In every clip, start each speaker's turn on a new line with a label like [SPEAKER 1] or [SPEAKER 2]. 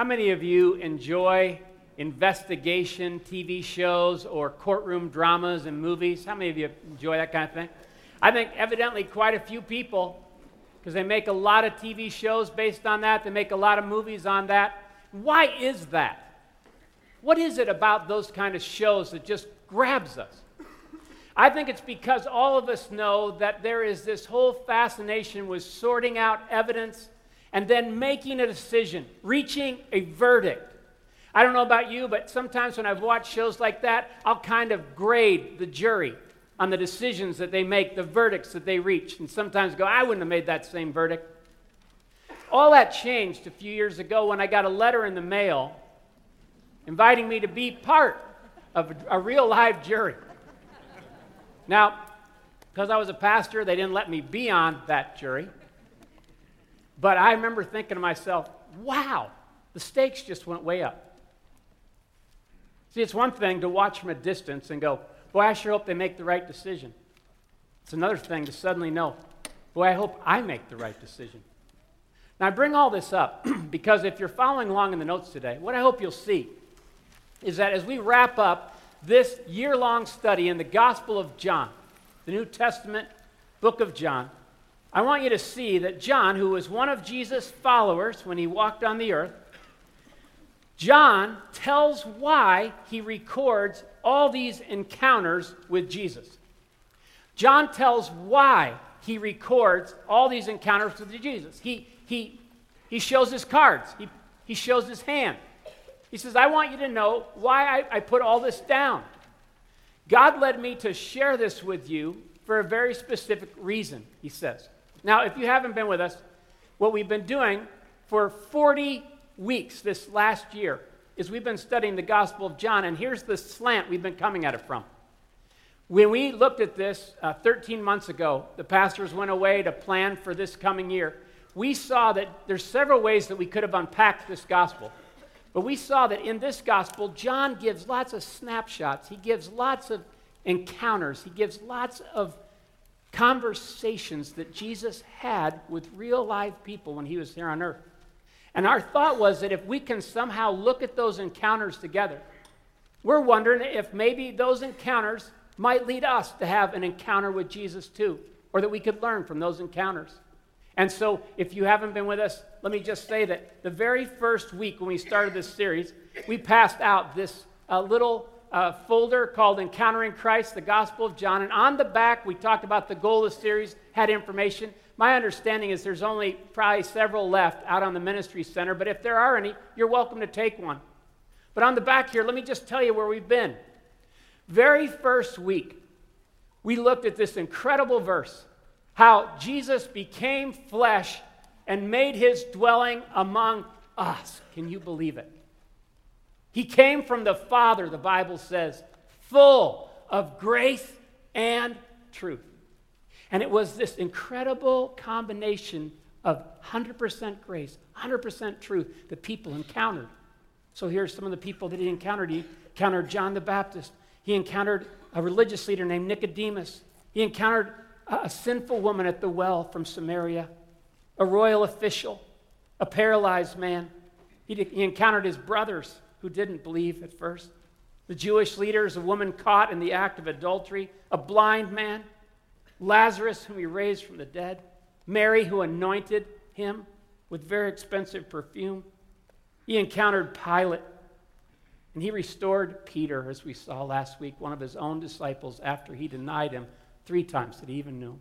[SPEAKER 1] How many of you enjoy investigation TV shows or courtroom dramas and movies? How many of you enjoy that kind of thing? I think evidently quite a few people, because they make a lot of TV shows based on that, they make a lot of movies on that. Why is that? What is it about those kind of shows that just grabs us? I think it's because all of us know that there is this whole fascination with sorting out evidence and then making a decision, reaching a verdict. I don't know about you, but sometimes when I've watched shows like that, I'll kind of grade the jury on the decisions that they make, the verdicts that they reach, and sometimes go, I wouldn't have made that same verdict. All that changed a few years ago when I got a letter in the mail inviting me to be part of a, a real live jury. Now, because I was a pastor, they didn't let me be on that jury. But I remember thinking to myself, wow, the stakes just went way up. See, it's one thing to watch from a distance and go, boy, I sure hope they make the right decision. It's another thing to suddenly know, boy, I hope I make the right decision. Now, I bring all this up because if you're following along in the notes today, what I hope you'll see is that as we wrap up this year long study in the Gospel of John, the New Testament book of John, I want you to see that John, who was one of Jesus' followers when he walked on the earth, John tells why he records all these encounters with Jesus. John tells why he records all these encounters with Jesus. He, he, he shows his cards, he, he shows his hand. He says, I want you to know why I, I put all this down. God led me to share this with you for a very specific reason, he says. Now, if you haven't been with us, what we've been doing for 40 weeks this last year is we've been studying the Gospel of John, and here's the slant we've been coming at it from. When we looked at this uh, 13 months ago, the pastors went away to plan for this coming year. We saw that there's several ways that we could have unpacked this gospel. But we saw that in this gospel, John gives lots of snapshots. He gives lots of encounters. He gives lots of conversations that Jesus had with real live people when he was here on earth. And our thought was that if we can somehow look at those encounters together, we're wondering if maybe those encounters might lead us to have an encounter with Jesus too, or that we could learn from those encounters. And so, if you haven't been with us, let me just say that the very first week when we started this series, we passed out this uh, little uh, folder called Encountering Christ, the Gospel of John. And on the back, we talked about the goal of the series, had information. My understanding is there's only probably several left out on the ministry center, but if there are any, you're welcome to take one. But on the back here, let me just tell you where we've been. Very first week, we looked at this incredible verse how Jesus became flesh and made his dwelling among us. Can you believe it? He came from the Father, the Bible says, full of grace and truth. And it was this incredible combination of 100% grace, 100% truth that people encountered. So here's some of the people that he encountered. He encountered John the Baptist. He encountered a religious leader named Nicodemus. He encountered a, sinful woman at the well from Samaria, a royal official, a paralyzed man. He, he encountered his brothers who didn't believe at first. The Jewish leaders, a woman caught in the act of adultery, a blind man, Lazarus, whom he raised from the dead, Mary, who anointed him with very expensive perfume. He encountered Pilate, and he restored Peter, as we saw last week, one of his own disciples, after he denied him three times that he even knew.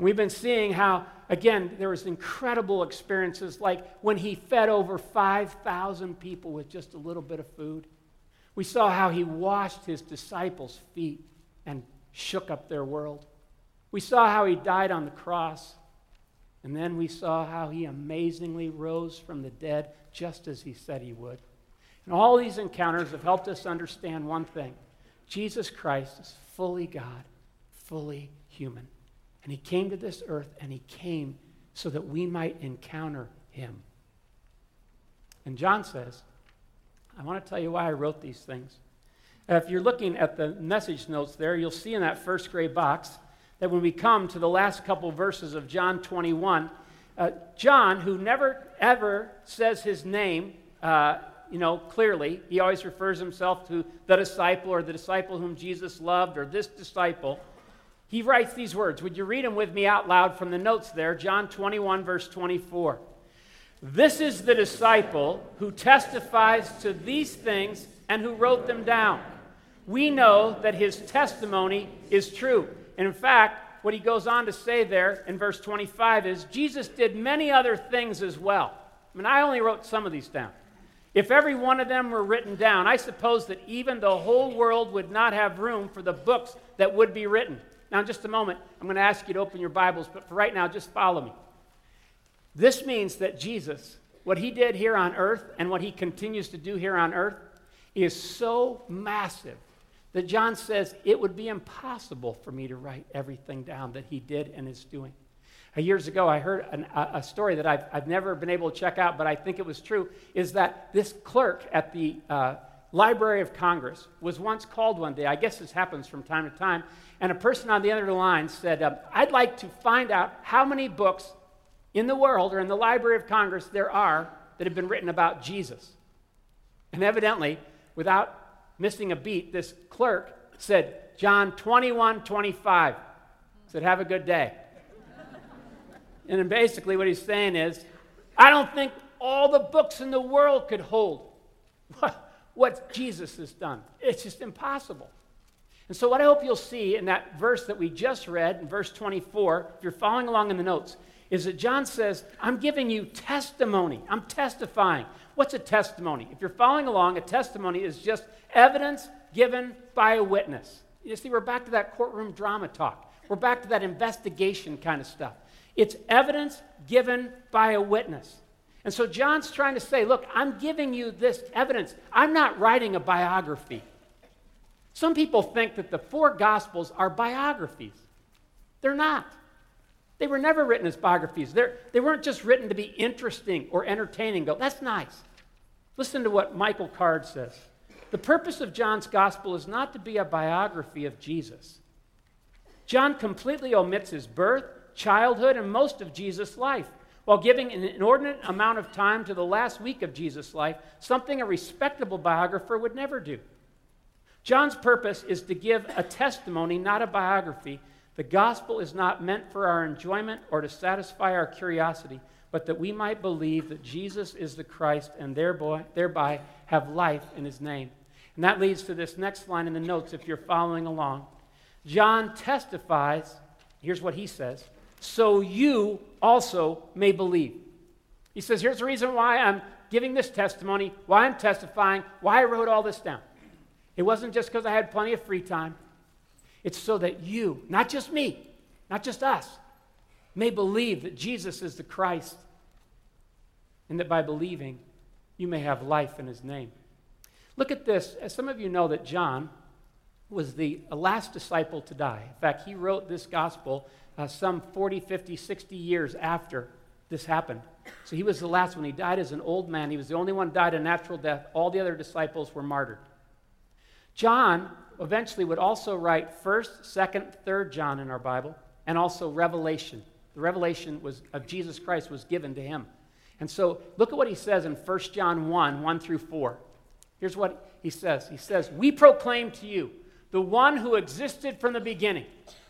[SPEAKER 1] And we've been seeing how, again, there was incredible experiences like when he fed over 5,000 people with just a little bit of food. We saw how he washed his disciples' feet and shook up their world. We saw how he died on the cross. And then we saw how he amazingly rose from the dead just as he said he would. And all these encounters have helped us understand one thing Jesus Christ is fully God, fully human. And he came to this earth and he came so that we might encounter him. And John says, I want to tell you why I wrote these things. If you're looking at the message notes there, you'll see in that first gray box that when we come to the last couple verses of John 21, uh, John, who never ever says his name uh, you know, clearly. He always refers himself to the disciple or the disciple whom Jesus loved or this disciple. He writes these words. Would you read them with me out loud from the notes there? John 21, verse 24. This is the disciple who testifies to these things and who wrote them down. We know that his testimony is true. And in fact, what he goes on to say there in verse 25 is Jesus did many other things as well. I mean, I only wrote some of these down. If every one of them were written down, I suppose that even the whole world would not have room for the books that would be written. Now, in just a moment, I'm going to ask you to open your Bibles, but for right now, just follow me. This means that Jesus, what he did here on earth and what he continues to do here on earth, is so massive that John says it would be impossible for me to write everything down that he did and is doing. Uh, years ago, I heard an, a, a, story that I've, I've never been able to check out, but I think it was true, is that this clerk at the uh, Library of Congress was once called one day. I guess this happens from time to time. And a person on the other line said, uh, I'd like to find out how many books in the world or in the Library of Congress there are that have been written about Jesus. And evidently, without missing a beat, this clerk said, John 21, 25. Said, have a good day. And then basically what he's saying is, I don't think all the books in the world could hold what, what Jesus has done. It's just impossible. And so, what I hope you'll see in that verse that we just read, in verse 24, if you're following along in the notes, is that John says, I'm giving you testimony. I'm testifying. What's a testimony? If you're following along, a testimony is just evidence given by a witness. You see, we're back to that courtroom drama talk. We're back to that investigation kind of stuff. It's evidence given by a witness. And so John's trying to say, look, I'm giving you this evidence. I'm not writing a biography. Some people think that the four Gospels are biographies. They're not. They were never written as biographies. They're, they weren't just written to be interesting or entertaining. Go, that's nice. Listen to what Michael Card says. The purpose of John's Gospel is not to be a biography of Jesus. John completely omits his birth, childhood, and most of Jesus' life, while giving an inordinate amount of time to the last week of Jesus' life, something a respectable biographer would never do. John's purpose is to give a testimony, not a biography. The gospel is not meant for our enjoyment or to satisfy our curiosity, but that we might believe that Jesus is the Christ and thereby have life in his name. And that leads to this next line in the notes if you're following along. John testifies, here's what he says so you also may believe. He says, Here's the reason why I'm giving this testimony, why I'm testifying, why I wrote all this down. It wasn't just because I had plenty of free time, it's so that you, not just me, not just us, may believe that Jesus is the Christ, and that by believing, you may have life in his name. Look at this. As some of you know, that John was the last disciple to die. In fact, he wrote this gospel uh, some 40, 50, 60 years after this happened. So he was the last one. He died as an old man. He was the only one died a natural death. All the other disciples were martyred. John eventually would also write 1st, 2nd, 3rd John in our Bible, and also Revelation. The revelation was, of Jesus Christ was given to him. And so look at what he says in 1 John 1 1 through 4. Here's what he says He says, We proclaim to you the one who existed from the beginning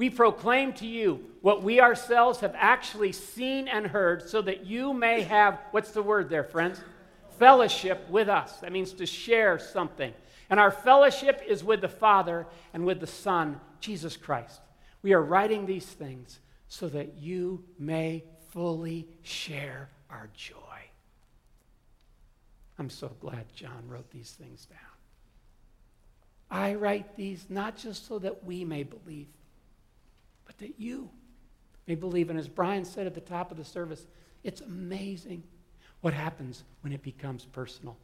[SPEAKER 1] We proclaim to you what we ourselves have actually seen and heard, so that you may have what's the word there, friends? Fellowship with us. That means to share something. And our fellowship is with the Father and with the Son, Jesus Christ. We are writing these things so that you may fully share our joy. I'm so glad John wrote these things down. I write these not just so that we may believe, but that you may believe. And as Brian said at the top of the service, it's amazing what happens when it becomes personal.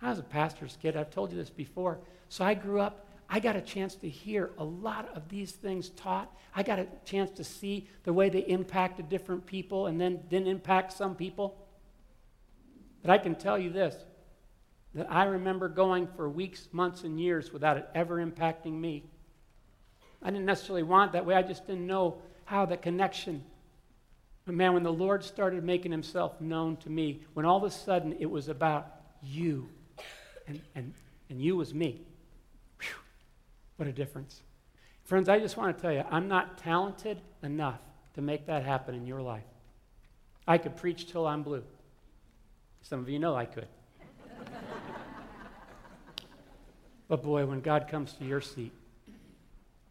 [SPEAKER 1] I was a pastor's kid. I've told you this before. So I grew up I got a chance to hear a lot of these things taught. I got a chance to see the way they impacted different people and then didn't impact some people. But I can tell you this that I remember going for weeks, months, and years without it ever impacting me. I didn't necessarily want that way, I just didn't know how the connection. But man, when the Lord started making himself known to me, when all of a sudden it was about you, and, and, and you was me, whew, what a difference. Friends, I just want to tell you, I'm not talented enough to make that happen in your life. I could preach till I'm blue. Some of you know I could. but boy, when God comes to your seat,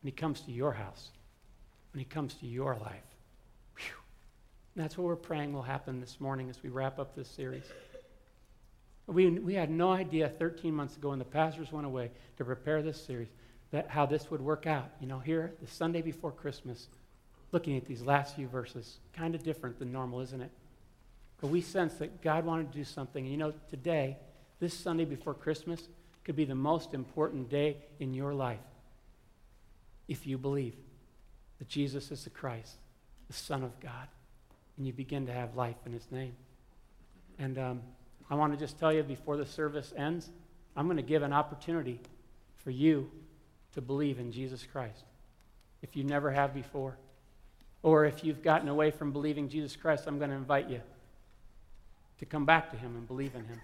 [SPEAKER 1] when He comes to your house, when He comes to your life, whew, that's what we're praying will happen this morning as we wrap up this series. We, we had no idea 13 months ago when the pastors went away to prepare this series that how this would work out. You know, here, the Sunday before Christmas, looking at these last few verses, kind of different than normal, isn't it? But we sense that God wanted to do something. And you know, today, this Sunday before Christmas, could be the most important day in your life if you believe that Jesus is the Christ, the Son of God, and you begin to have life in His name. And um, I want to just tell you before the service ends, I'm going to give an opportunity for you to believe in Jesus Christ if you never have before. Or if you've gotten away from believing Jesus Christ, I'm going to invite you to come back to Him and believe in Him.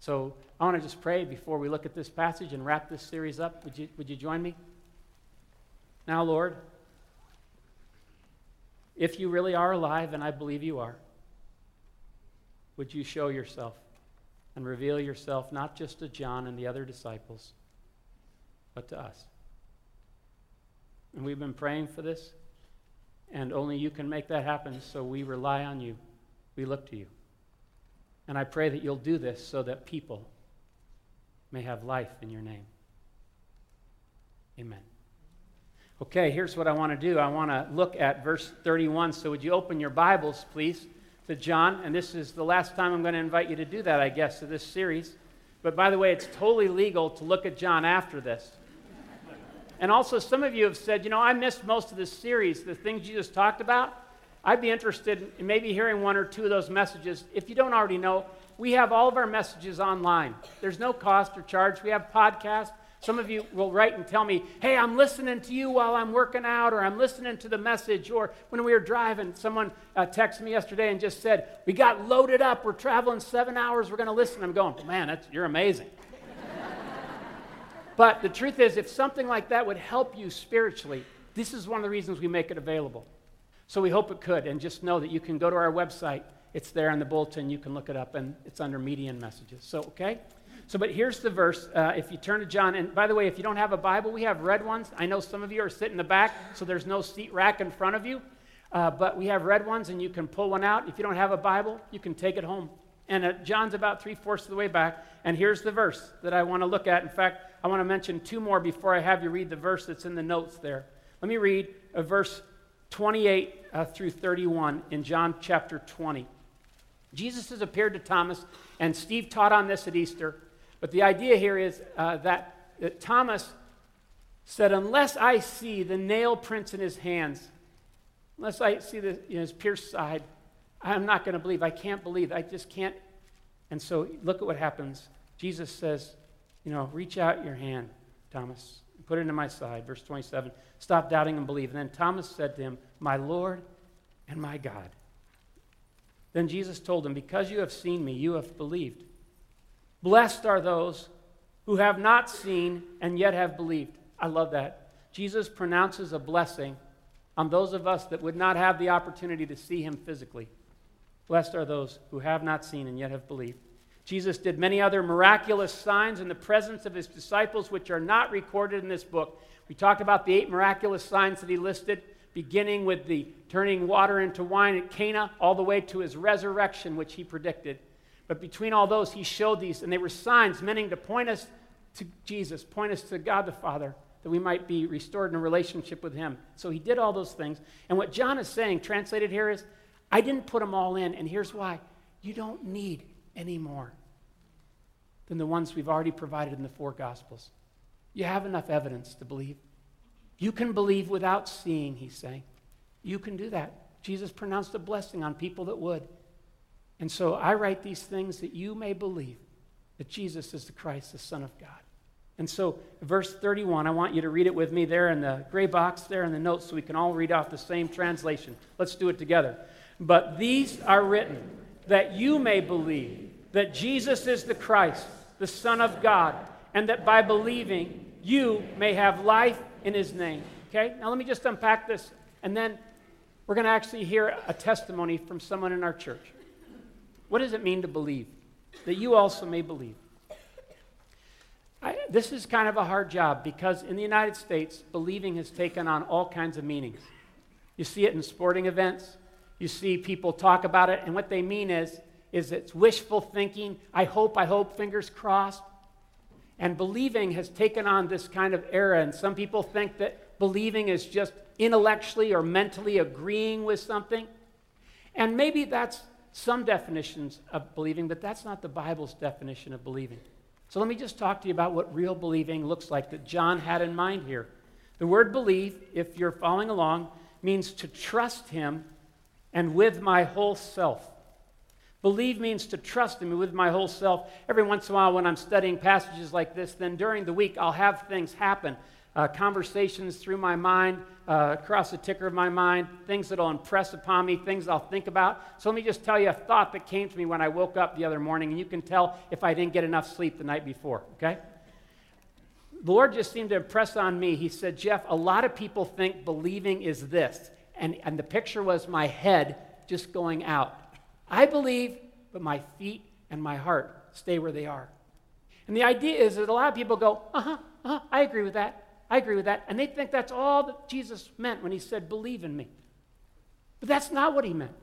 [SPEAKER 1] So I want to just pray before we look at this passage and wrap this series up. Would you, would you join me? Now, Lord, if you really are alive, and I believe you are, would you show yourself and reveal yourself not just to John and the other disciples, but to us? And we've been praying for this, and only you can make that happen, so we rely on you. We look to you. And I pray that you'll do this so that people may have life in your name. Amen. Okay, here's what I want to do. I want to look at verse 31. So, would you open your Bibles, please, to John? And this is the last time I'm going to invite you to do that, I guess, to this series. But by the way, it's totally legal to look at John after this. And also, some of you have said, you know, I missed most of this series, the things you just talked about. I'd be interested in maybe hearing one or two of those messages. If you don't already know, we have all of our messages online. There's no cost or charge. We have podcasts. Some of you will write and tell me, hey, I'm listening to you while I'm working out, or I'm listening to the message. Or when we were driving, someone uh, texted me yesterday and just said, we got loaded up. We're traveling seven hours. We're going to listen. I'm going, man, you're amazing. but the truth is, if something like that would help you spiritually, this is one of the reasons we make it available. So we hope it could. And just know that you can go to our website. It's there in the bulletin. You can look it up, and it's under media and messages. So, okay? So, but here's the verse. Uh, if you turn to John, and by the way, if you don't have a Bible, we have red ones. I know some of you are sitting in the back, so there's no seat rack in front of you. Uh, but we have red ones, and you can pull one out. If you don't have a Bible, you can take it home. And uh, John's about three fourths of the way back. And here's the verse that I want to look at. In fact, I want to mention two more before I have you read the verse that's in the notes there. Let me read verse 28 uh, through 31 in John chapter 20. Jesus has appeared to Thomas, and Steve taught on this at Easter. But the idea here is uh, that, that Thomas said, Unless I see the nail prints in his hands, unless I see the, you know, his pierced side, I'm not going to believe. I can't believe. I just can't. And so look at what happens. Jesus says, You know, reach out your hand, Thomas, and put it into my side. Verse 27. Stop doubting and believe. And then Thomas said to him, My Lord and my God. Then Jesus told him, Because you have seen me, you have believed. Blessed are those who have not seen and yet have believed. I love that. Jesus pronounces a blessing on those of us that would not have the opportunity to see him physically. Blessed are those who have not seen and yet have believed. Jesus did many other miraculous signs in the presence of his disciples, which are not recorded in this book. We talked about the eight miraculous signs that he listed, beginning with the turning water into wine at Cana, all the way to his resurrection, which he predicted. But between all those, he showed these, and they were signs meaning to point us to Jesus, point us to God the Father, that we might be restored in a relationship with him. So he did all those things. And what John is saying, translated here, is I didn't put them all in, and here's why. You don't need any more than the ones we've already provided in the four Gospels. You have enough evidence to believe. You can believe without seeing, he's saying. You can do that. Jesus pronounced a blessing on people that would. And so I write these things that you may believe that Jesus is the Christ, the Son of God. And so, verse 31, I want you to read it with me there in the gray box there in the notes so we can all read off the same translation. Let's do it together. But these are written that you may believe that Jesus is the Christ, the Son of God, and that by believing you may have life in his name. Okay? Now let me just unpack this, and then we're going to actually hear a testimony from someone in our church. What does it mean to believe? That you also may believe. I, this is kind of a hard job because in the United States, believing has taken on all kinds of meanings. You see it in sporting events. You see people talk about it, and what they mean is, is it's wishful thinking. I hope, I hope, fingers crossed. And believing has taken on this kind of era, and some people think that believing is just intellectually or mentally agreeing with something. And maybe that's some definitions of believing, but that's not the Bible's definition of believing. So let me just talk to you about what real believing looks like that John had in mind here. The word believe, if you're following along, means to trust him and with my whole self. Believe means to trust him with my whole self. Every once in a while, when I'm studying passages like this, then during the week, I'll have things happen uh, conversations through my mind, uh, across the ticker of my mind, things that'll impress upon me, things I'll think about. So let me just tell you a thought that came to me when I woke up the other morning, and you can tell if I didn't get enough sleep the night before, okay? The Lord just seemed to impress on me. He said, Jeff, a lot of people think believing is this. And, and the picture was my head just going out. I believe, but my feet and my heart stay where they are. And the idea is that a lot of people go, uh huh, uh huh, I agree with that. I agree with that. And they think that's all that Jesus meant when he said, believe in me. But that's not what he meant.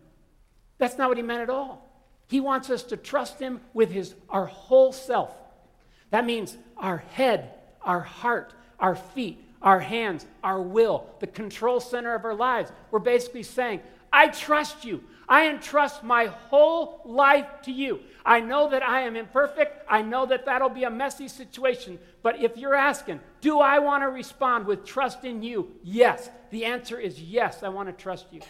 [SPEAKER 1] That's not what he meant at all. He wants us to trust him with his, our whole self. That means our head, our heart, our feet, our hands, our will, the control center of our lives. We're basically saying, I trust you. I entrust my whole life to you. I know that I am imperfect. I know that that'll be a messy situation. But if you're asking, do I want to respond with trust in you? Yes. The answer is yes, I want to trust you.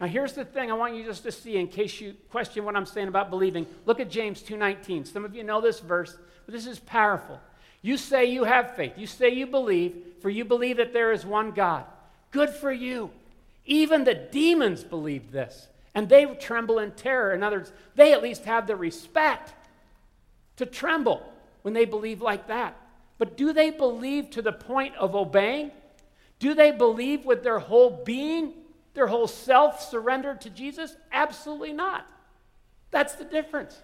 [SPEAKER 1] Now here's the thing I want you just to see in case you question what I'm saying about believing. Look at James 2:19. Some of you know this verse, but this is powerful. You say you have faith. You say you believe, for you believe that there is one God. Good for you. Even the demons believe this. And they tremble in terror. In other words, they at least have the respect to tremble when they believe like that. But do they believe to the point of obeying? Do they believe with their whole being, their whole self surrendered to Jesus? Absolutely not. That's the difference.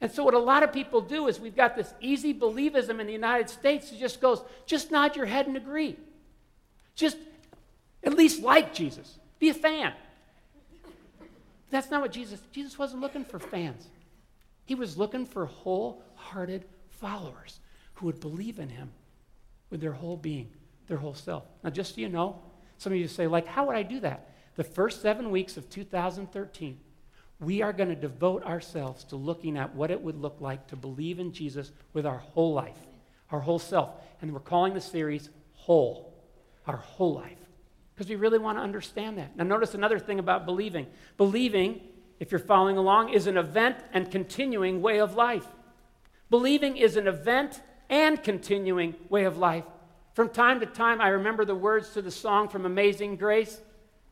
[SPEAKER 1] And so, what a lot of people do is we've got this easy believism in the United States that just goes, just nod your head and agree. Just at least like Jesus. Be a fan. That's not what Jesus, Jesus wasn't looking for fans. He was looking for wholehearted followers who would believe in him with their whole being, their whole self. Now, just so you know, some of you say, like, how would I do that? The first seven weeks of 2013, we are going to devote ourselves to looking at what it would look like to believe in Jesus with our whole life, our whole self. And we're calling the series Whole, our whole life because we really want to understand that. Now, notice another thing about believing. Believing, if you're following along, is an event and continuing way of life. Believing is an event and continuing way of life. From time to time, I remember the words to the song from Amazing Grace.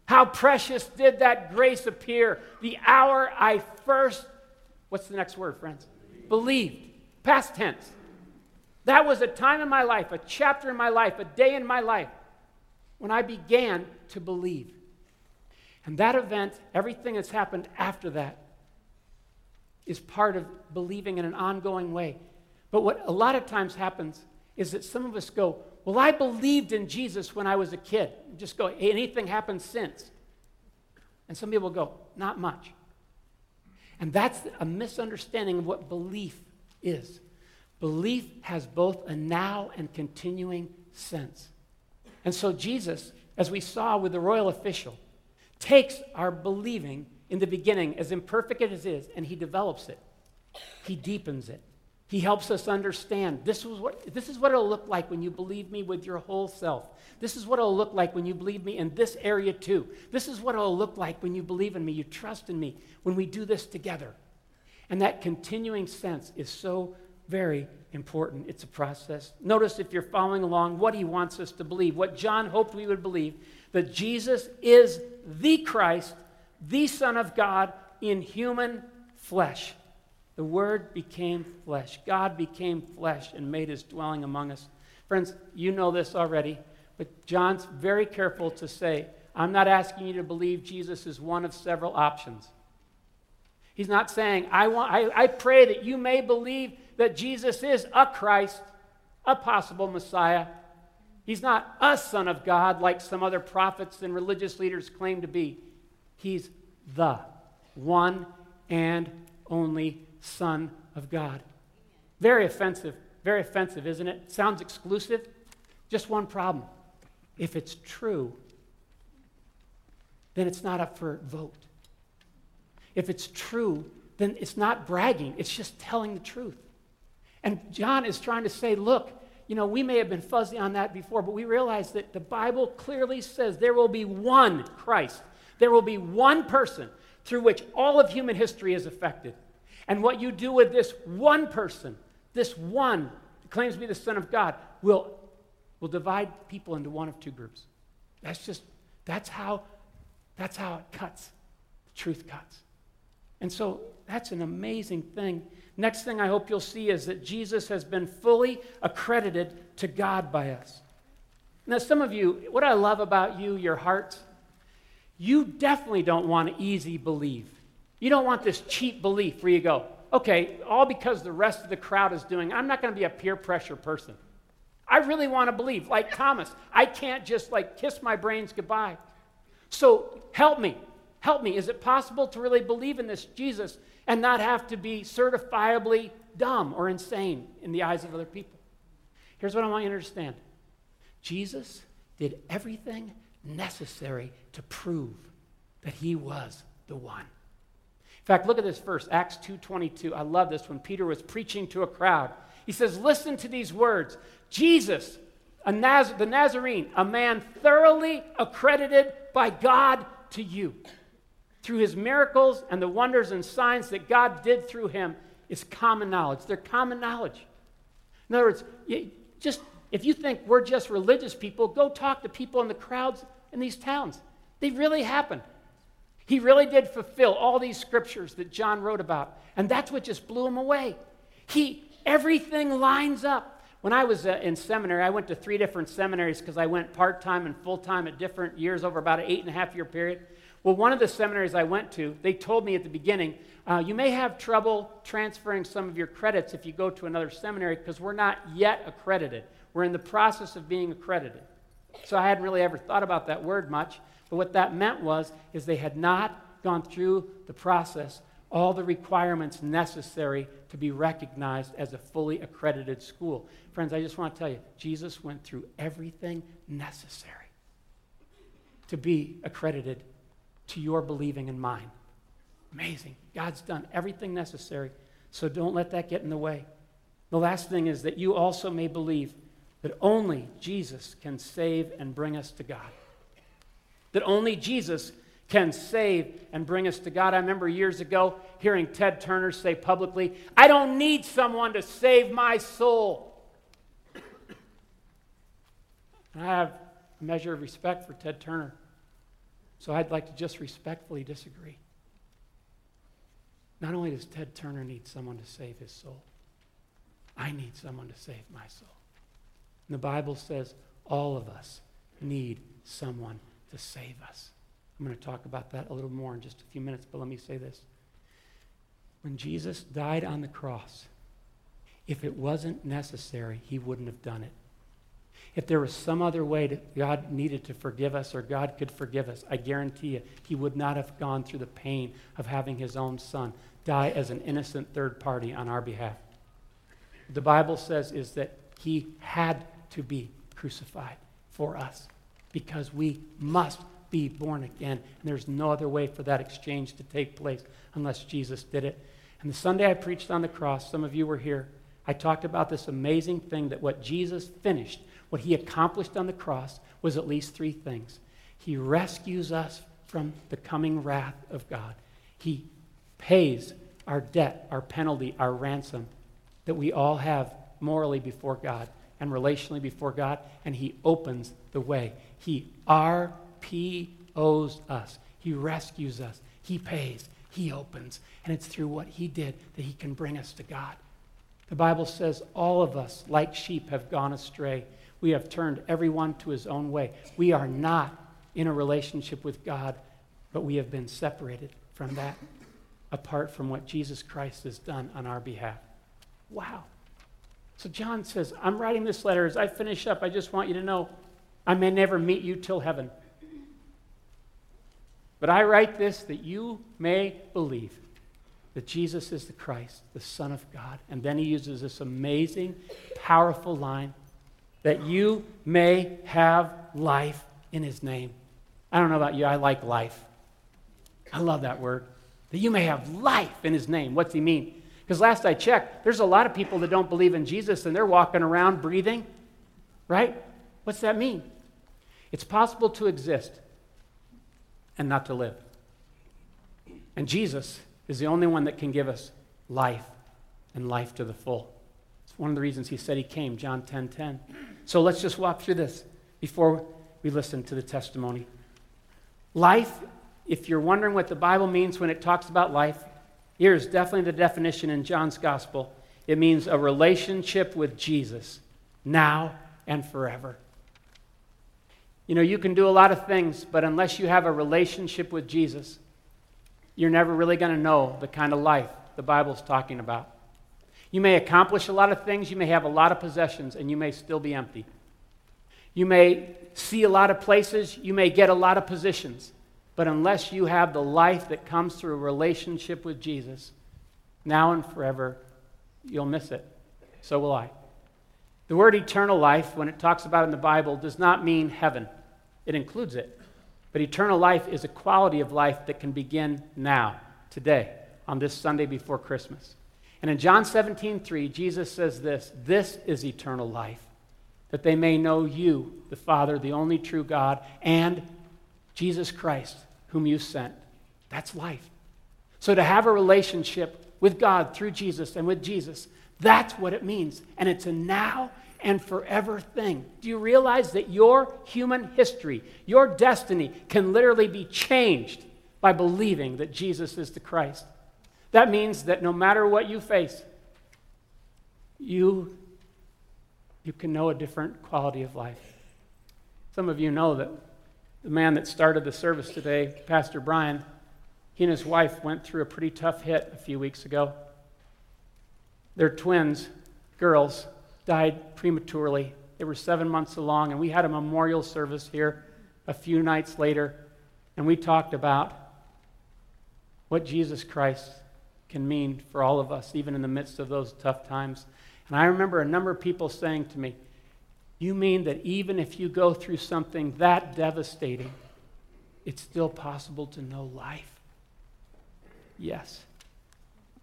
[SPEAKER 1] How precious did that grace appear the hour I first, what's the next word, friends? Believed. Past tense. That was a time in my life, a chapter in my life, a day in my life when I began to believe. And that event, everything that's happened after that, is part of believing in an ongoing way. But what a lot of times happens is that some of us go, Well, I believed in Jesus when I was a kid. Just go, anything happened since? And some people go, Not much. And that's a misunderstanding of what belief is. Belief has both a now and continuing sense. And so Jesus, as we saw with the royal official, takes our believing in the beginning, as imperfect as it is, and he develops it. He deepens it. He helps us understand this is, what, this is what it'll look like when you believe me with your whole self. This is what it'll look like when you believe me in this area too. This is what it'll look like when you believe in me, you trust in me, when we do this together. And that continuing sense is so very important. It's a process. Notice if you're following along what he wants us to believe, what John hoped we would believe that Jesus is the Christ, the Son of God in human flesh. The Word became flesh. God became flesh and made his dwelling among us. Friends, you know this already, but John's very careful to say, I'm not asking you to believe Jesus is one of several options. He's not saying, I, want, I, I pray that you may believe that Jesus is a Christ, a possible Messiah. He's not a Son of God like some other prophets and religious leaders claim to be. He's the one and only Son of God. Very offensive, very offensive, isn't it? Sounds exclusive. Just one problem. If it's true, then it's not up for vote. If it's true, then it's not bragging, it's just telling the truth. And John is trying to say, look, you know, we may have been fuzzy on that before, but we realize that the Bible clearly says there will be one Christ. There will be one person through which all of human history is affected. And what you do with this one person, this one who claims to be the Son of God, will, will divide people into one of two groups. That's just, that's how, that's how it cuts. The truth cuts. And so that's an amazing thing. Next thing I hope you'll see is that Jesus has been fully accredited to God by us. Now, some of you, what I love about you, your hearts, you definitely don't want easy believe. You don't want this cheap belief where you go, okay, all because the rest of the crowd is doing, I'm not going to be a peer pressure person. I really want to believe, like Thomas. I can't just like kiss my brains goodbye. So help me. Help me. Is it possible to really believe in this Jesus and not have to be certifiably dumb or insane in the eyes of other people? Here's what I want you to understand Jesus did everything necessary to prove that he was the one. In fact, look at this verse, Acts 2:22. I love this when Peter was preaching to a crowd. He says, "Listen to these words. Jesus, Naz- the Nazarene, a man thoroughly accredited by God to you through his miracles and the wonders and signs that God did through him is common knowledge. They're common knowledge. In other words, just if you think we're just religious people, go talk to people in the crowds in these towns. They really happened. He really did fulfill all these scriptures that John wrote about, and that's what just blew him away. He everything lines up. When I was uh, in seminary, I went to three different seminaries because I went part time and full time at different years over about an eight and a half year period. Well, one of the seminaries I went to, they told me at the beginning, uh, you may have trouble transferring some of your credits if you go to another seminary because we're not yet accredited. We're in the process of being accredited. So I hadn't really ever thought about that word much, but what that meant was is they had not gone through the process, all the requirements necessary to be recognized as a fully accredited school. Friends, I just want to tell you, Jesus went through everything necessary to be accredited to your believing and mine. Amazing. God's done everything necessary, so don't let that get in the way. The last thing is that you also may believe that only Jesus can save and bring us to God. That only Jesus can save and bring us to God. I remember years ago hearing Ted Turner say publicly, I don't need someone to save my soul. And I have a measure of respect for Ted Turner. So I'd like to just respectfully disagree. Not only does Ted Turner need someone to save his soul, I need someone to save my soul. And the Bible says all of us need someone to save us. I'm going to talk about that a little more in just a few minutes, but let me say this. When Jesus died on the cross, if it wasn't necessary, he wouldn't have done it. If there was some other way that God needed to forgive us or God could forgive us, I guarantee you, he would not have gone through the pain of having his own son die as an innocent third party on our behalf. The Bible says is that he had to be crucified for us because we must be born again. And there's no other way for that exchange to take place unless Jesus did it. And the Sunday I preached on the cross, some of you were here, I talked about this amazing thing that what Jesus finished, what he accomplished on the cross, was at least three things. He rescues us from the coming wrath of God, he pays our debt, our penalty, our ransom that we all have morally before God and relationally before God, and He opens the way. He RPOs us, He rescues us, He pays, He opens. And it's through what He did that He can bring us to God. The Bible says all of us, like sheep, have gone astray. We have turned everyone to his own way. We are not in a relationship with God, but we have been separated from that apart from what Jesus Christ has done on our behalf. Wow. So John says, I'm writing this letter. As I finish up, I just want you to know I may never meet you till heaven. But I write this that you may believe that Jesus is the Christ, the Son of God. And then he uses this amazing, powerful line that you may have life in his name. I don't know about you, I like life. I love that word. That you may have life in his name. What's he mean? Because last I checked, there's a lot of people that don't believe in Jesus and they're walking around breathing, right? What's that mean? It's possible to exist and not to live. And Jesus is the only one that can give us life and life to the full. One of the reasons he said he came, John 10 10. So let's just walk through this before we listen to the testimony. Life, if you're wondering what the Bible means when it talks about life, here's definitely the definition in John's gospel. It means a relationship with Jesus now and forever. You know, you can do a lot of things, but unless you have a relationship with Jesus, you're never really going to know the kind of life the Bible's talking about. You may accomplish a lot of things, you may have a lot of possessions, and you may still be empty. You may see a lot of places, you may get a lot of positions, but unless you have the life that comes through a relationship with Jesus, now and forever, you'll miss it. So will I. The word eternal life, when it talks about in the Bible, does not mean heaven, it includes it. But eternal life is a quality of life that can begin now, today, on this Sunday before Christmas. And in John 17, 3, Jesus says this This is eternal life, that they may know you, the Father, the only true God, and Jesus Christ, whom you sent. That's life. So to have a relationship with God through Jesus and with Jesus, that's what it means. And it's a now and forever thing. Do you realize that your human history, your destiny, can literally be changed by believing that Jesus is the Christ? That means that no matter what you face, you, you can know a different quality of life. Some of you know that the man that started the service today, Pastor Brian, he and his wife went through a pretty tough hit a few weeks ago. Their twins, girls, died prematurely. They were seven months along, and we had a memorial service here a few nights later, and we talked about what Jesus Christ can mean for all of us, even in the midst of those tough times. And I remember a number of people saying to me, You mean that even if you go through something that devastating, it's still possible to know life? Yes.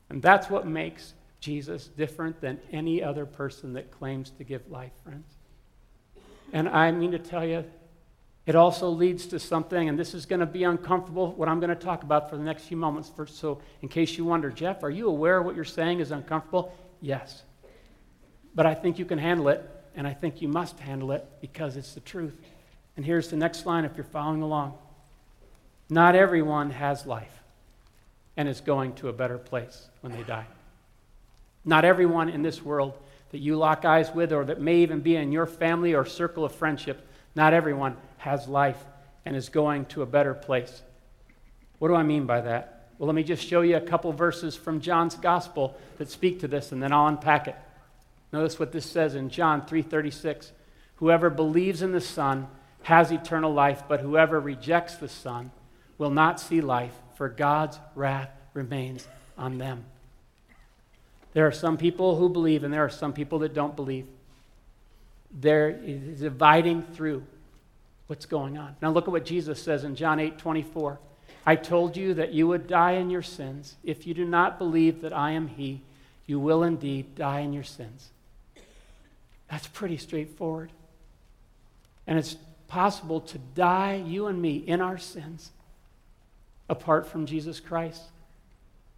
[SPEAKER 1] And that's what makes Jesus different than any other person that claims to give life, friends. And I mean to tell you, it also leads to something, and this is going to be uncomfortable, what I'm going to talk about for the next few moments. First, so, in case you wonder, Jeff, are you aware what you're saying is uncomfortable? Yes. But I think you can handle it, and I think you must handle it because it's the truth. And here's the next line if you're following along Not everyone has life and is going to a better place when they die. Not everyone in this world that you lock eyes with, or that may even be in your family or circle of friendship, not everyone has life and is going to a better place. What do I mean by that? Well, let me just show you a couple verses from John's gospel that speak to this and then I'll unpack it. Notice what this says in John 3:36. Whoever believes in the Son has eternal life, but whoever rejects the Son will not see life, for God's wrath remains on them. There are some people who believe, and there are some people that don't believe. There is dividing through what's going on. Now look at what Jesus says in John 8 24. I told you that you would die in your sins. If you do not believe that I am He, you will indeed die in your sins. That's pretty straightforward. And it's possible to die, you and me, in our sins apart from Jesus Christ.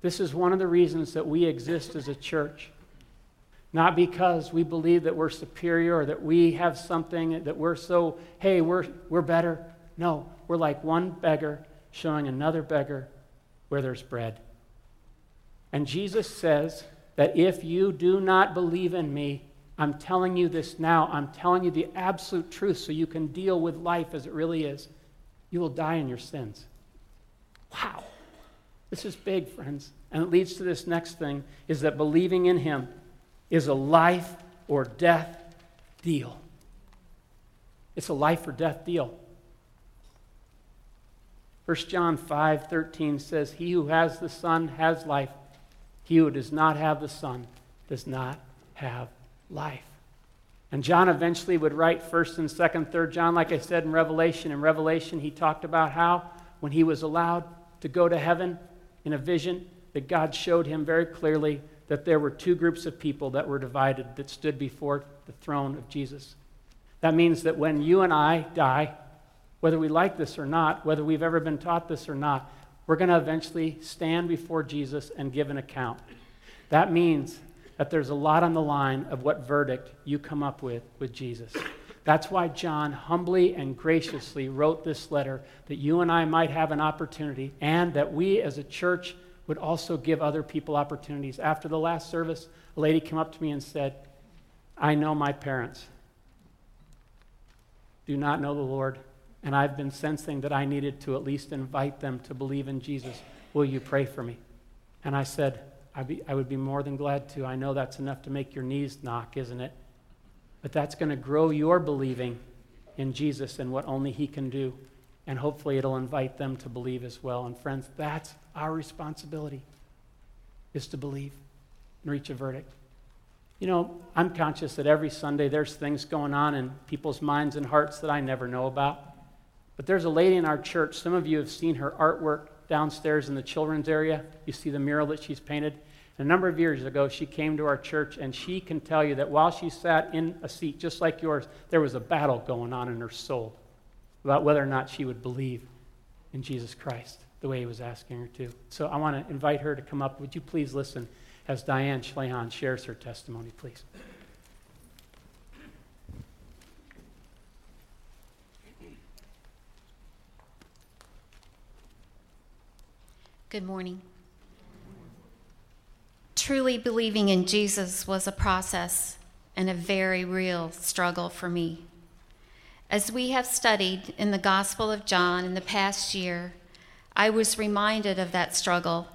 [SPEAKER 1] This is one of the reasons that we exist as a church. Not because we believe that we're superior or that we have something that we're so, hey, we're, we're better. No, we're like one beggar showing another beggar where there's bread. And Jesus says that if you do not believe in me, I'm telling you this now. I'm telling you the absolute truth so you can deal with life as it really is. You will die in your sins. Wow. This is big, friends. And it leads to this next thing is that believing in him is a life or death deal. It's a life or death deal. 1 John 5 13 says, He who has the Son has life. He who does not have the Son does not have life. And John eventually would write 1st and 2nd, 3rd John, like I said in Revelation. In Revelation, he talked about how when he was allowed to go to heaven in a vision, that God showed him very clearly that there were two groups of people that were divided that stood before the throne of Jesus. That means that when you and I die, whether we like this or not, whether we've ever been taught this or not, we're going to eventually stand before Jesus and give an account. That means that there's a lot on the line of what verdict you come up with with Jesus. That's why John humbly and graciously wrote this letter that you and I might have an opportunity and that we as a church would also give other people opportunities. After the last service, a lady came up to me and said, I know my parents do not know the Lord, and I've been sensing that I needed to at least invite them to believe in Jesus. Will you pray for me? And I said, I'd be, I would be more than glad to. I know that's enough to make your knees knock, isn't it? But that's going to grow your believing in Jesus and what only He can do. And hopefully it'll invite them to believe as well. And friends, that's our responsibility, is to believe and reach a verdict. You know, I'm conscious that every Sunday there's things going on in people's minds and hearts that I never know about. But there's a lady in our church, some of you have seen her artwork downstairs in the children's area. You see the mural that she's painted. And A number of years ago, she came to our church, and she can tell you that while she sat in a seat just like yours, there was a battle going on in her soul about whether or not she would believe in Jesus Christ the way he was asking her to. So I want to invite her to come up. Would you please listen as Diane Schlehan shares her testimony, please?
[SPEAKER 2] Good morning. Truly believing in Jesus was a process and a very real struggle for me. As we have studied in the Gospel of John in the past year, I was reminded of that struggle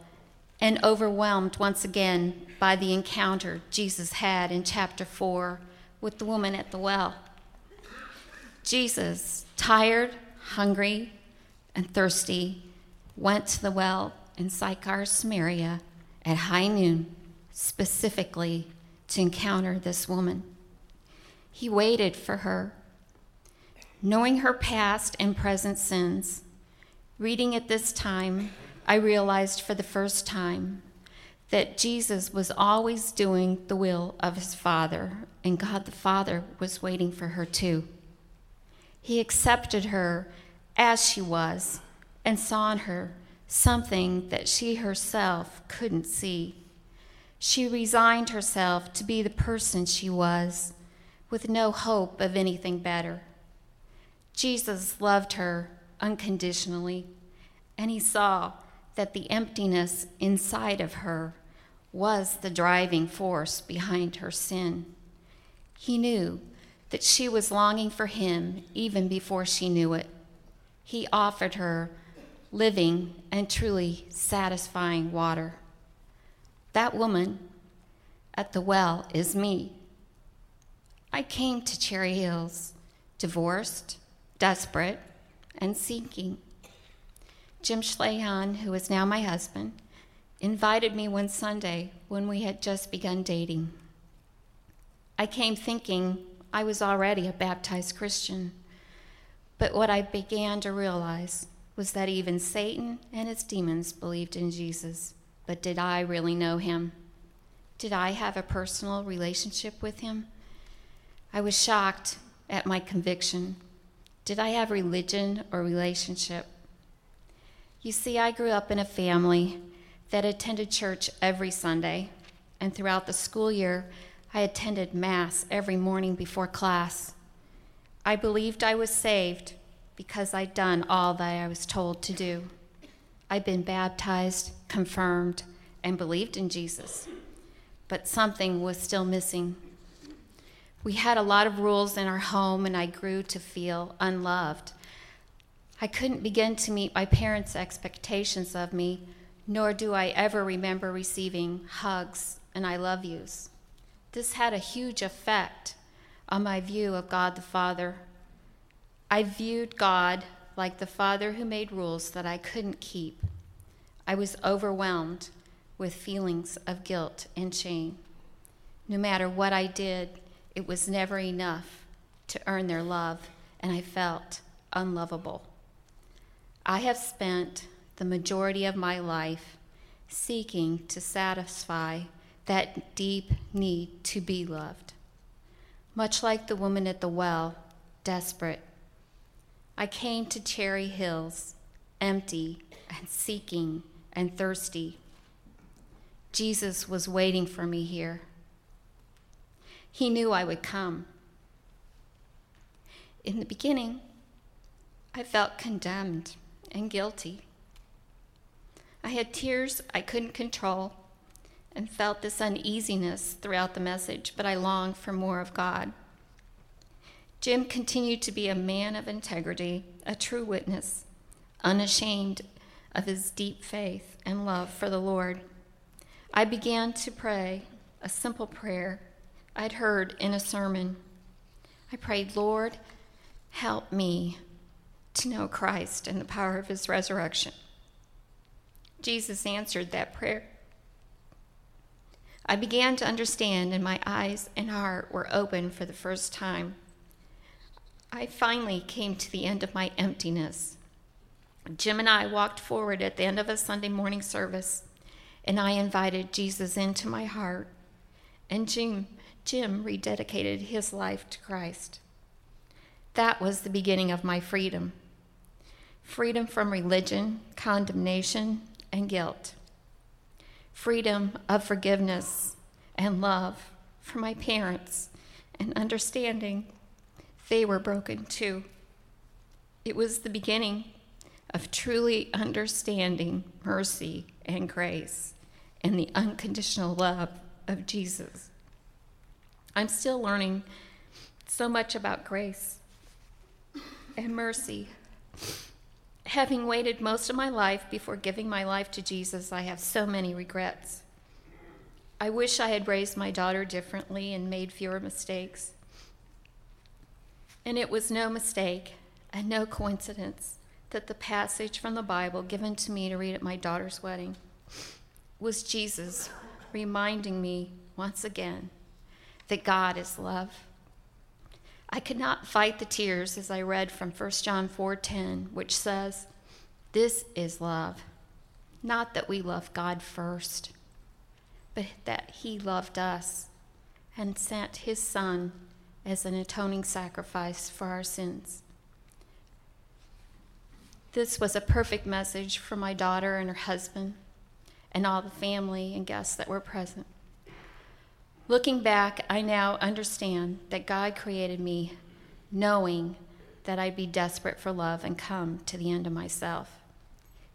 [SPEAKER 2] and overwhelmed once again by the encounter Jesus had in chapter 4 with the woman at the well. Jesus, tired, hungry, and thirsty, went to the well in Sychar, Samaria at high noon, specifically to encounter this woman. He waited for her. Knowing her past and present sins, reading at this time, I realized for the first time that Jesus was always doing the will of his Father, and God the Father was waiting for her too. He accepted her as she was and saw in her something that she herself couldn't see. She resigned herself to be the person she was, with no hope of anything better. Jesus loved her unconditionally, and he saw that the emptiness inside of her was the driving force behind her sin. He knew that she was longing for him even before she knew it. He offered her living, and truly satisfying water. That woman at the well is me. I came to Cherry Hills divorced, desperate, and seeking. Jim Schlehan, who is now my husband, invited me one Sunday when we had just begun dating. I came thinking I was already a baptized Christian, but what I began to realize was that even Satan and his demons believed in Jesus. But did I really know him? Did I have a personal relationship with him? I was shocked at my conviction. Did I have religion or relationship? You see, I grew up in a family that attended church every Sunday, and throughout the school year, I attended Mass every morning before class. I believed I was saved because I'd done all that I was told to do. I'd been baptized, confirmed, and believed in Jesus, but something was still missing. We had a lot of rules in our home, and I grew to feel unloved. I couldn't begin to meet my parents' expectations of me, nor do I ever remember receiving hugs and I love yous. This had a huge effect on my view of God the Father. I viewed God like the Father who made rules that I couldn't keep. I was overwhelmed with feelings of guilt and shame. No matter what I did, it was never enough to earn their love, and I felt unlovable. I have spent the majority of my life seeking to satisfy that deep need to be loved. Much like the woman at the well, desperate, I came to Cherry Hills empty and seeking and thirsty. Jesus was waiting for me here. He knew I would come. In the beginning, I felt condemned and guilty. I had tears I couldn't control and felt this uneasiness throughout the message, but I longed for more of God. Jim continued to be a man of integrity, a true witness, unashamed of his deep faith and love for the Lord. I began to pray a simple prayer I'd heard in a sermon. I prayed, Lord, help me to know Christ and the power of his resurrection. Jesus answered that prayer. I began to understand, and my eyes and heart were open for the first time. I finally came to the end of my emptiness. Jim and I walked forward at the end of a Sunday morning service, and I invited Jesus into my heart. And Jim, Jim rededicated his life to Christ. That was the beginning of my freedom freedom from religion, condemnation, and guilt, freedom of forgiveness and love for my parents, and understanding they were broken too. It was the beginning of truly understanding mercy and grace and the unconditional love of Jesus. I'm still learning so much about grace and mercy. Having waited most of my life before giving my life to Jesus, I have so many regrets. I wish I had raised my daughter differently and made fewer mistakes. And it was no mistake and no coincidence that the passage from the Bible given to me to read at my daughter's wedding was Jesus reminding me once again that God is love. I could not fight the tears as I read from 1 John 4:10, which says, "This is love, not that we love God first, but that he loved us and sent his son as an atoning sacrifice for our sins." This was a perfect message for my daughter and her husband and all the family and guests that were present. Looking back, I now understand that God created me knowing that I'd be desperate for love and come to the end of myself.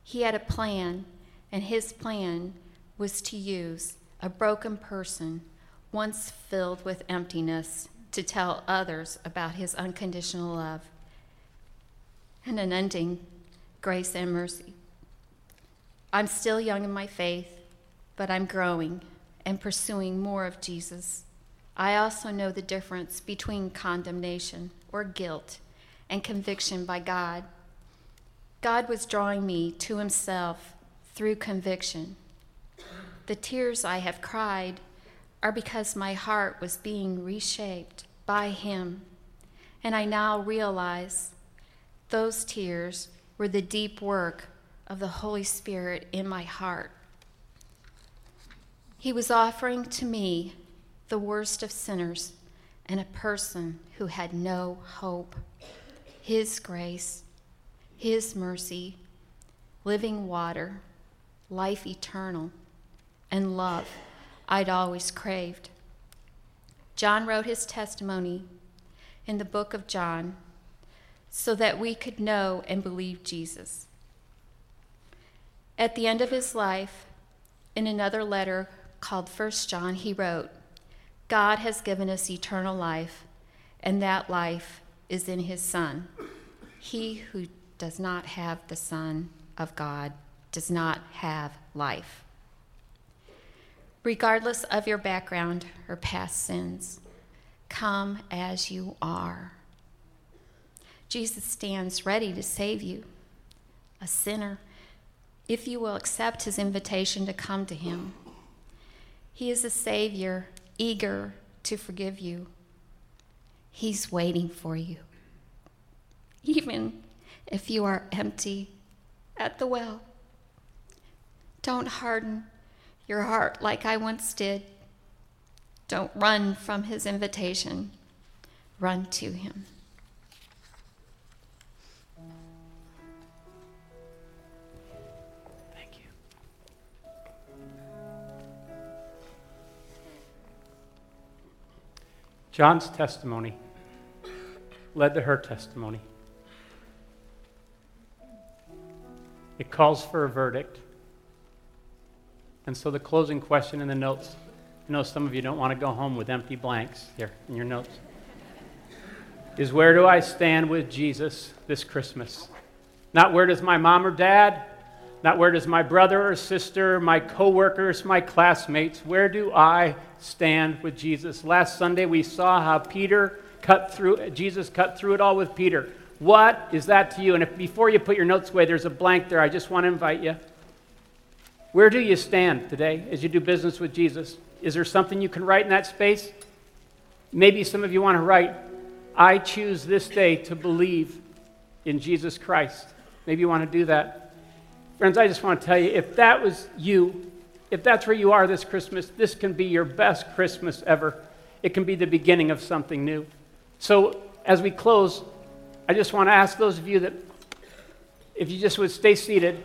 [SPEAKER 2] He had a plan, and his plan was to use a broken person, once filled with emptiness, to tell others about his unconditional love and an ending grace and mercy. I'm still young in my faith, but I'm growing and pursuing more of Jesus. I also know the difference between condemnation or guilt and conviction by God. God was drawing me to Himself through conviction. The tears I have cried are because my heart was being reshaped by Him. And I now realize those tears were the deep work of the Holy Spirit in my heart. He was offering to me, the worst of sinners, and a person who had no hope, His grace, His mercy, living water, life eternal, and love I'd always craved. John wrote his testimony in the book of John so that we could know and believe Jesus. At the end of his life, in another letter called First John, he wrote, God has given us eternal life, and that life is in his Son. He who does not have the Son of God does not have life. Regardless of your background or past sins, come as you are. Jesus stands ready to save you, a sinner, if you will accept his invitation to come to him. He is a Savior, eager to forgive you. He's waiting for you. Even if you are empty at the well, don't harden your heart like I once did. Don't run from his invitation, run to him.
[SPEAKER 1] John's testimony led to her testimony. It calls for a verdict. And so the closing question in the notes I know some of you don't want to go home with empty blanks here in your notes. Is where do I stand with Jesus this Christmas? Not where does my mom or dad, not where does my brother or sister, my coworkers, my classmates, where do I stand with Jesus? Last Sunday we saw how Peter cut through Jesus cut through it all with Peter. What is that to you? And if before you put your notes away, there's a blank there. I just want to invite you. Where do you stand today as you do business with Jesus? Is there something you can write in that space? Maybe some of you want to write, I choose this day to believe in Jesus Christ. Maybe you want to do that. Friends, I just want to tell you if that was you, if that's where you are this Christmas, this can be your best Christmas ever. It can be the beginning of something new. So, as we close, I just want to ask those of you that if you just would stay seated,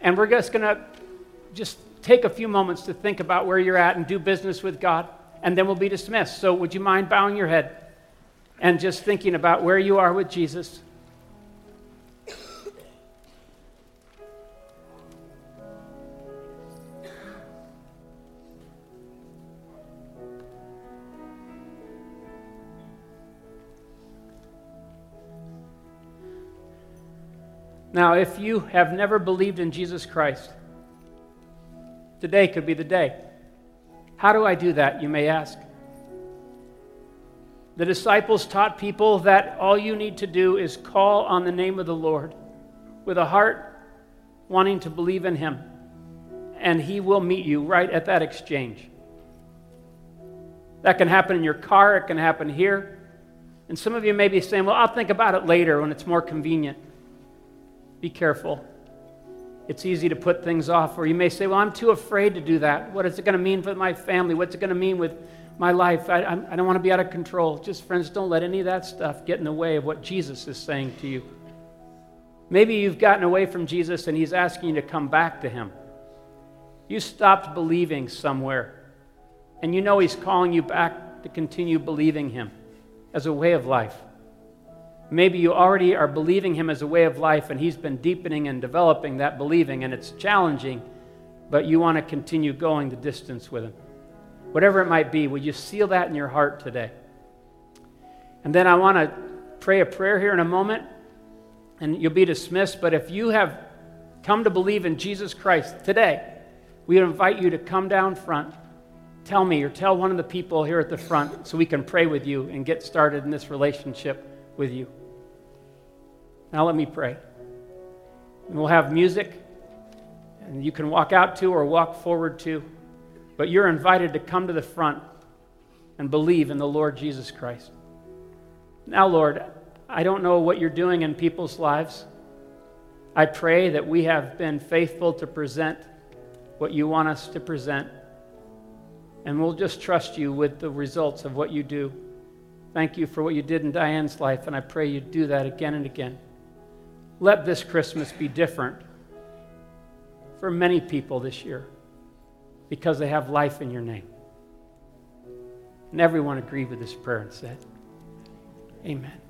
[SPEAKER 1] and we're just going to just take a few moments to think about where you're at and do business with God, and then we'll be dismissed. So, would you mind bowing your head and just thinking about where you are with Jesus? Now, if you have never believed in Jesus Christ, today could be the day. How do I do that, you may ask? The disciples taught people that all you need to do is call on the name of the Lord with a heart wanting to believe in Him, and He will meet you right at that exchange. That can happen in your car, it can happen here. And some of you may be saying, Well, I'll think about it later when it's more convenient. Be careful. It's easy to put things off, or you may say, Well, I'm too afraid to do that. What is it going to mean for my family? What's it going to mean with my life? I, I don't want to be out of control. Just, friends, don't let any of that stuff get in the way of what Jesus is saying to you. Maybe you've gotten away from Jesus and he's asking you to come back to him. You stopped believing somewhere, and you know he's calling you back to continue believing him as a way of life. Maybe you already are believing Him as a way of life, and He's been deepening and developing that believing, and it's challenging, but you want to continue going the distance with Him. Whatever it might be, will you seal that in your heart today? And then I want to pray a prayer here in a moment, and you'll be dismissed. But if you have come to believe in Jesus Christ today, we invite you to come down front. Tell me or tell one of the people here at the front so we can pray with you and get started in this relationship with you. Now, let me pray. And we'll have music, and you can walk out to or walk forward to, but you're invited to come to the front and believe in the Lord Jesus Christ. Now, Lord, I don't know what you're doing in people's lives. I pray that we have been faithful to present what you want us to present. And we'll just trust you with the results of what you do. Thank you for what you did in Diane's life, and I pray you do that again and again. Let this Christmas be different for many people this year because they have life in your name. And everyone agreed with this prayer and said, Amen.